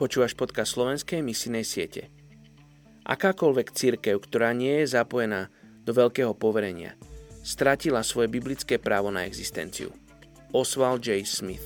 Počúvaš podcast slovenskej misijnej siete. Akákoľvek církev, ktorá nie je zapojená do veľkého poverenia, stratila svoje biblické právo na existenciu. Oswald J. Smith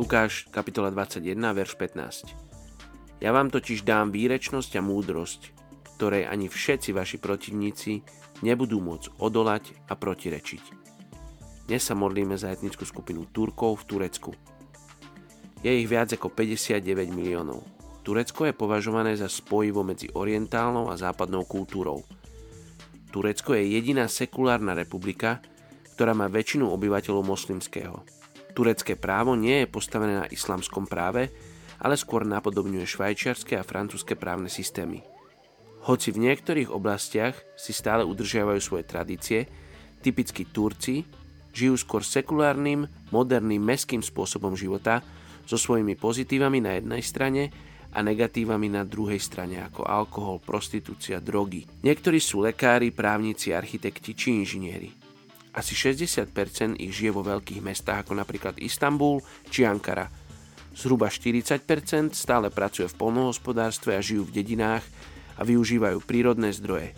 Lukáš, kapitola 21, verš 15. Ja vám totiž dám výrečnosť a múdrosť, ktorej ani všetci vaši protivníci nebudú môcť odolať a protirečiť. Dnes sa modlíme za etnickú skupinu Turkov v Turecku. Je ich viac ako 59 miliónov. Turecko je považované za spojivo medzi orientálnou a západnou kultúrou. Turecko je jediná sekulárna republika, ktorá má väčšinu obyvateľov moslimského. Turecké právo nie je postavené na islamskom práve, ale skôr napodobňuje švajčiarske a francúzske právne systémy. Hoci v niektorých oblastiach si stále udržiavajú svoje tradície, typicky Turci žijú skôr sekulárnym, moderným, meským spôsobom života so svojimi pozitívami na jednej strane a negatívami na druhej strane ako alkohol, prostitúcia, drogy. Niektorí sú lekári, právnici, architekti či inžinieri. Asi 60% ich žije vo veľkých mestách ako napríklad Istanbul či Ankara. Zhruba 40% stále pracuje v polnohospodárstve a žijú v dedinách a využívajú prírodné zdroje.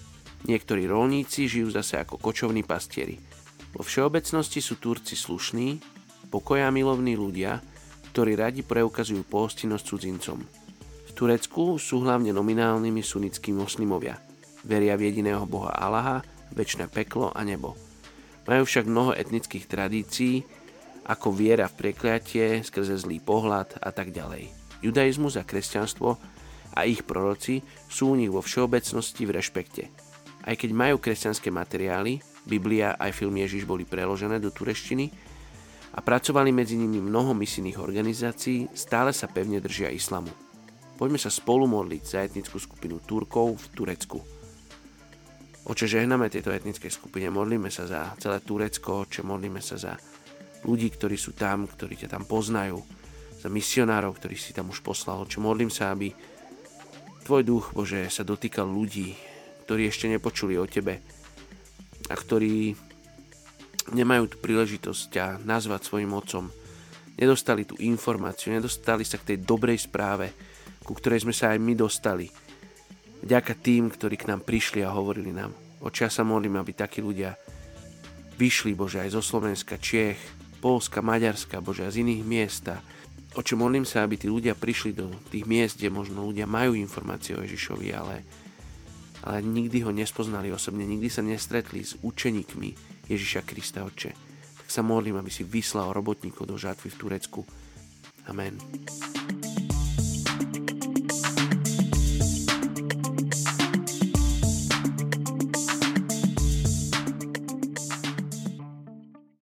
Niektorí rolníci žijú zase ako kočovní pastieri. Vo všeobecnosti sú Turci slušní, pokoja milovní ľudia, ktorí radi preukazujú pohostinnosť cudzincom. V Turecku sú hlavne nominálnymi sunnickí moslimovia. Veria v jediného boha Allaha, väčšie peklo a nebo – majú však mnoho etnických tradícií, ako viera v prekliatie, skrze zlý pohľad a tak ďalej. Judaizmus a kresťanstvo a ich proroci sú u nich vo všeobecnosti v rešpekte. Aj keď majú kresťanské materiály, Biblia aj film Ježiš boli preložené do tureštiny a pracovali medzi nimi mnoho misijných organizácií, stále sa pevne držia islamu. Poďme sa spolu modliť za etnickú skupinu Turkov v Turecku. Oče, žehname tejto etnickej skupine, modlíme sa za celé Turecko, oče, modlíme sa za ľudí, ktorí sú tam, ktorí ťa tam poznajú, za misionárov, ktorí si tam už poslal. Oče, modlím sa, aby Tvoj duch, Bože, sa dotýkal ľudí, ktorí ešte nepočuli o Tebe a ktorí nemajú tú príležitosť ťa nazvať svojim otcom. Nedostali tú informáciu, nedostali sa k tej dobrej správe, ku ktorej sme sa aj my dostali Vďaka tým, ktorí k nám prišli a hovorili nám. Očia sa modlím, aby takí ľudia vyšli, Bože, aj zo Slovenska, Čiech, Polska, Maďarska, Bože, a z iných miest. Oče, modlím sa, aby tí ľudia prišli do tých miest, kde možno ľudia majú informácie o Ježišovi, ale, ale nikdy ho nespoznali osobne, nikdy sa nestretli s učeníkmi Ježiša Krista, Oče. Tak sa modlím, aby si vyslal robotníkov do žatvy v Turecku. Amen.